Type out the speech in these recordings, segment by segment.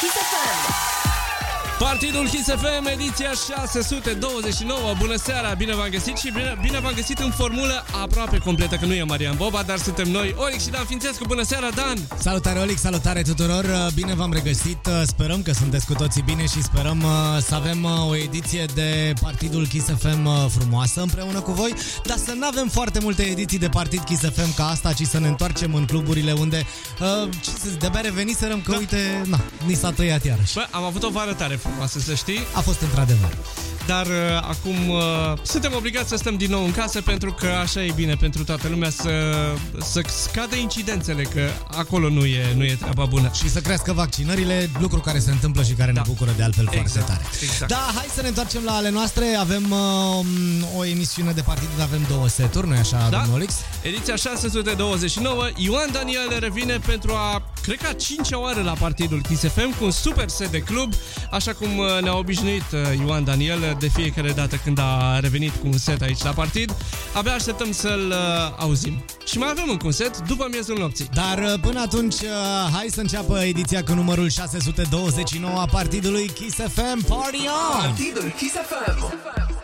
Kiss FM. Partidul Kiss FM, ediția 629. Bună seara, bine v-am găsit și bine, bine v-am găsit în formulă aproape completă, că nu e Marian Boba, dar suntem noi, Olix și Dan Fințescu. Bună seara, Dan! Salutare, Olic, salutare tuturor! Bine v-am regăsit, sperăm că sunteți cu toții bine și sperăm uh, să avem uh, o ediție de Partidul Kiss FM uh, frumoasă împreună cu voi, dar să nu avem foarte multe ediții de Partid Kiss FM ca asta, ci să ne întoarcem în cluburile unde ce să zic, de-abia reveniserăm că, da. uite, na, ni s-a tăiat iarăși. Bă, am avut o vară tare frumoasă, să știi. A fost într-adevăr. Dar uh, acum uh, suntem obligați să stăm din nou în casă pentru că așa e bine pentru toată lumea să, să scadă incidențele, că acolo nu e, nu e treaba bună. Și să crească vaccinările, lucru care se întâmplă și care da. ne bucură de altfel exact, foarte tare. Exact. Da, hai să ne întoarcem la ale noastre. Avem uh, o emisiune de partid, avem două seturi, nu-i așa, Da. domnul Olix? Ediția 629, Ioan Daniel revine pentru a, cred că a cincea oară la partidul Kiss FM cu un super set de club, așa cum uh, ne-a obișnuit uh, Ioan Daniel de fiecare dată când a revenit cu un set aici la partid. Abia așteptăm să-l uh, auzim. Și mai avem încă un set după miezul nopții. Dar uh, până atunci, uh, hai să înceapă ediția cu numărul 629 a partidului Kiss FM. Party on! Partidul Kiss FM. Oh,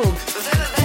Vogue.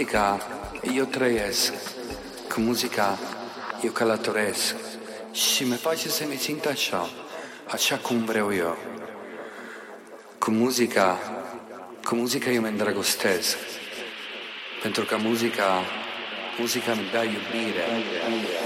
musica io trăiesc, cu muzica eu călătoresc și mă face să mi simt așa, așa cum vreau eu. Cu muzica, cu muzica eu mă îndrăgostesc, pentru că muzica, musica mi dă iubire. iubire.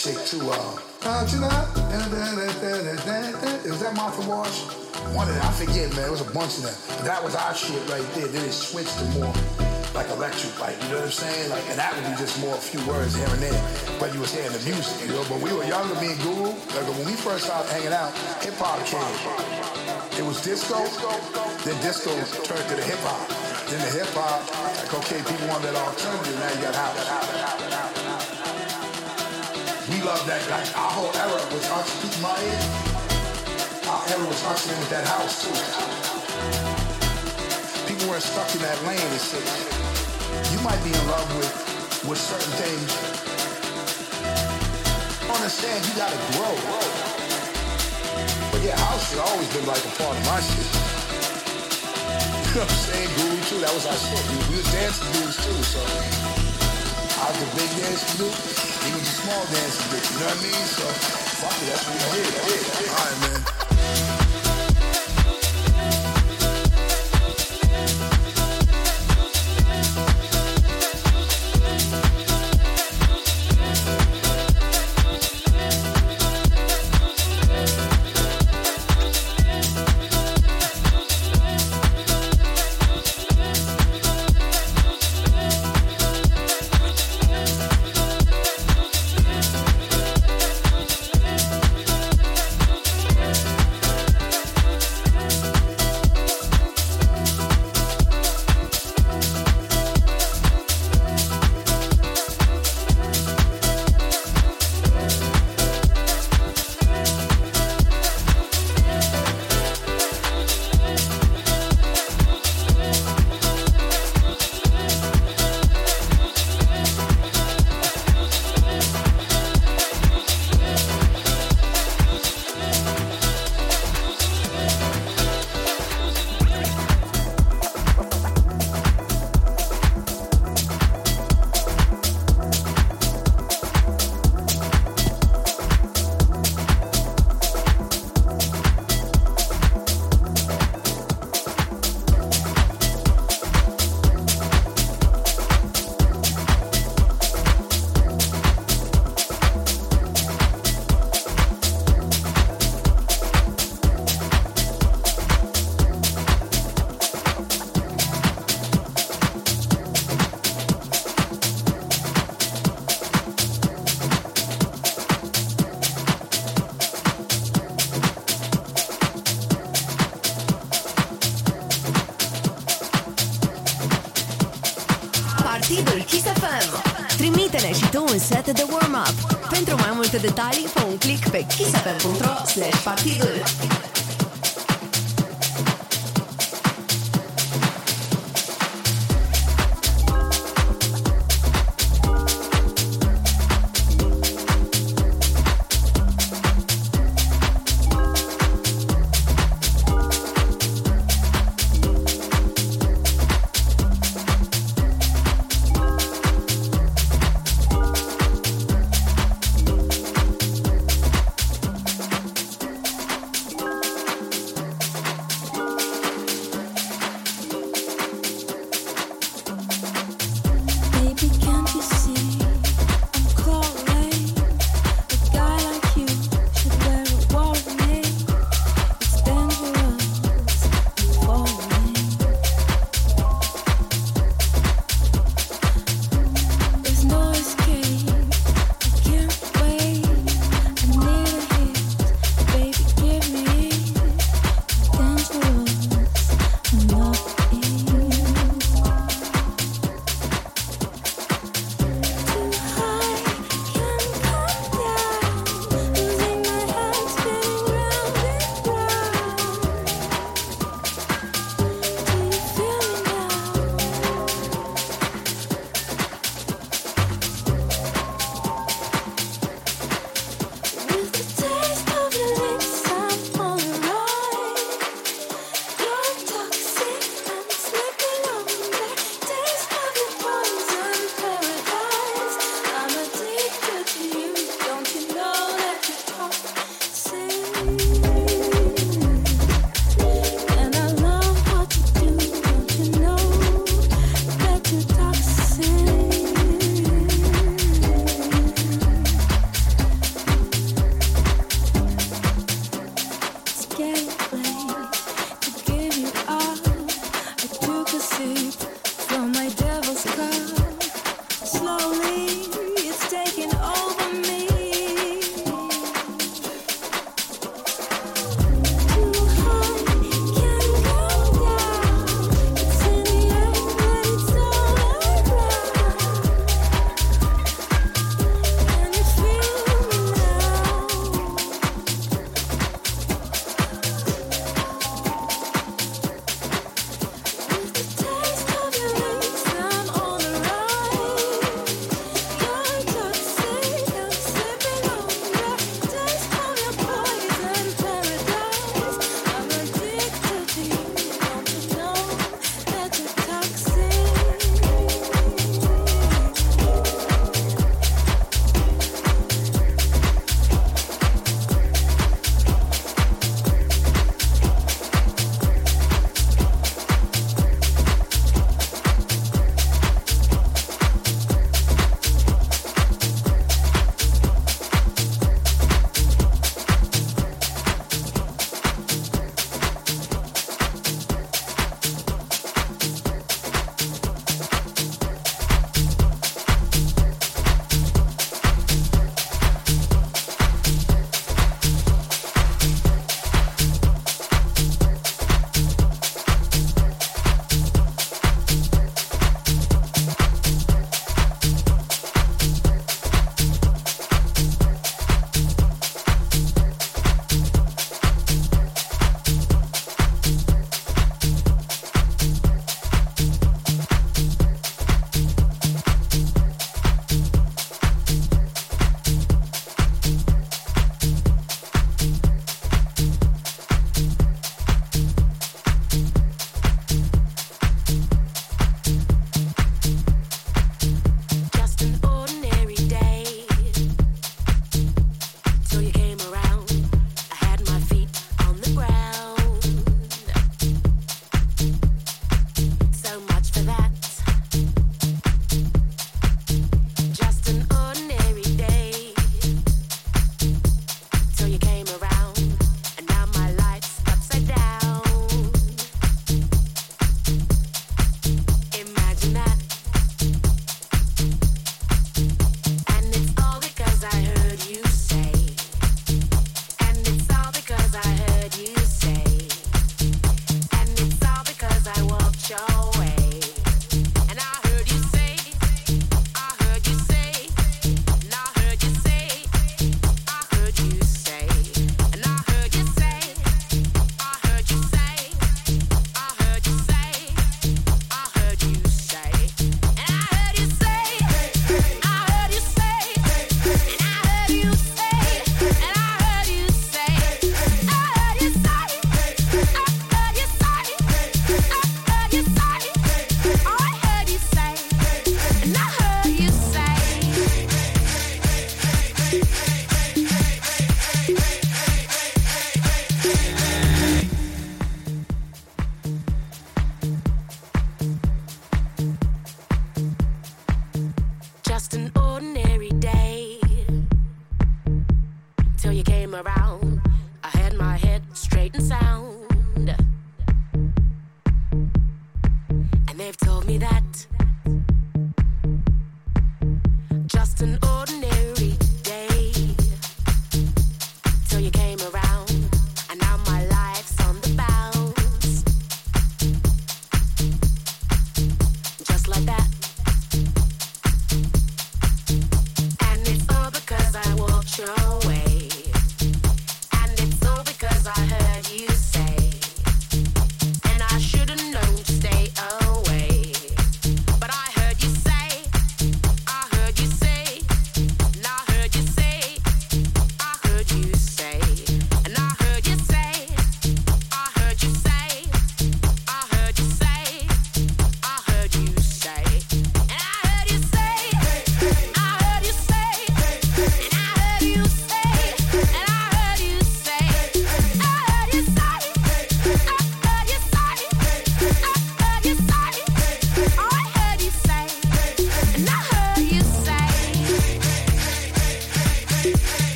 Chick too, uh. It was that Martha Wash? One of them, I forget, man. It was a bunch of them. But that was our shit right there. Then it switched to more like electric, like you know what I'm saying? Like, and that would be just more a few words here and there. But you was hearing the music, you know. But we were younger, me and Google. Like when we first started hanging out, hip hop came. It was disco, then disco turned to the hip hop. Then the hip hop, like okay, people want that alternative, now you got house. We love that. Like our whole era was us. Keep my ear. Our era was hustling with that house too. People weren't stuck in that lane and shit. You might be in love with with certain things. Understand you gotta grow. But yeah, house has always been like a part of my shit. You know what I'm saying? Groovy too, that was our shit. We, was dancing dudes too, so I was the big dancing dude. He was the small dancing dude, you know what I mean? So fuck it, that's what we did. Alright man. Detalii, fă un click pe kissfm.ro slash partidul.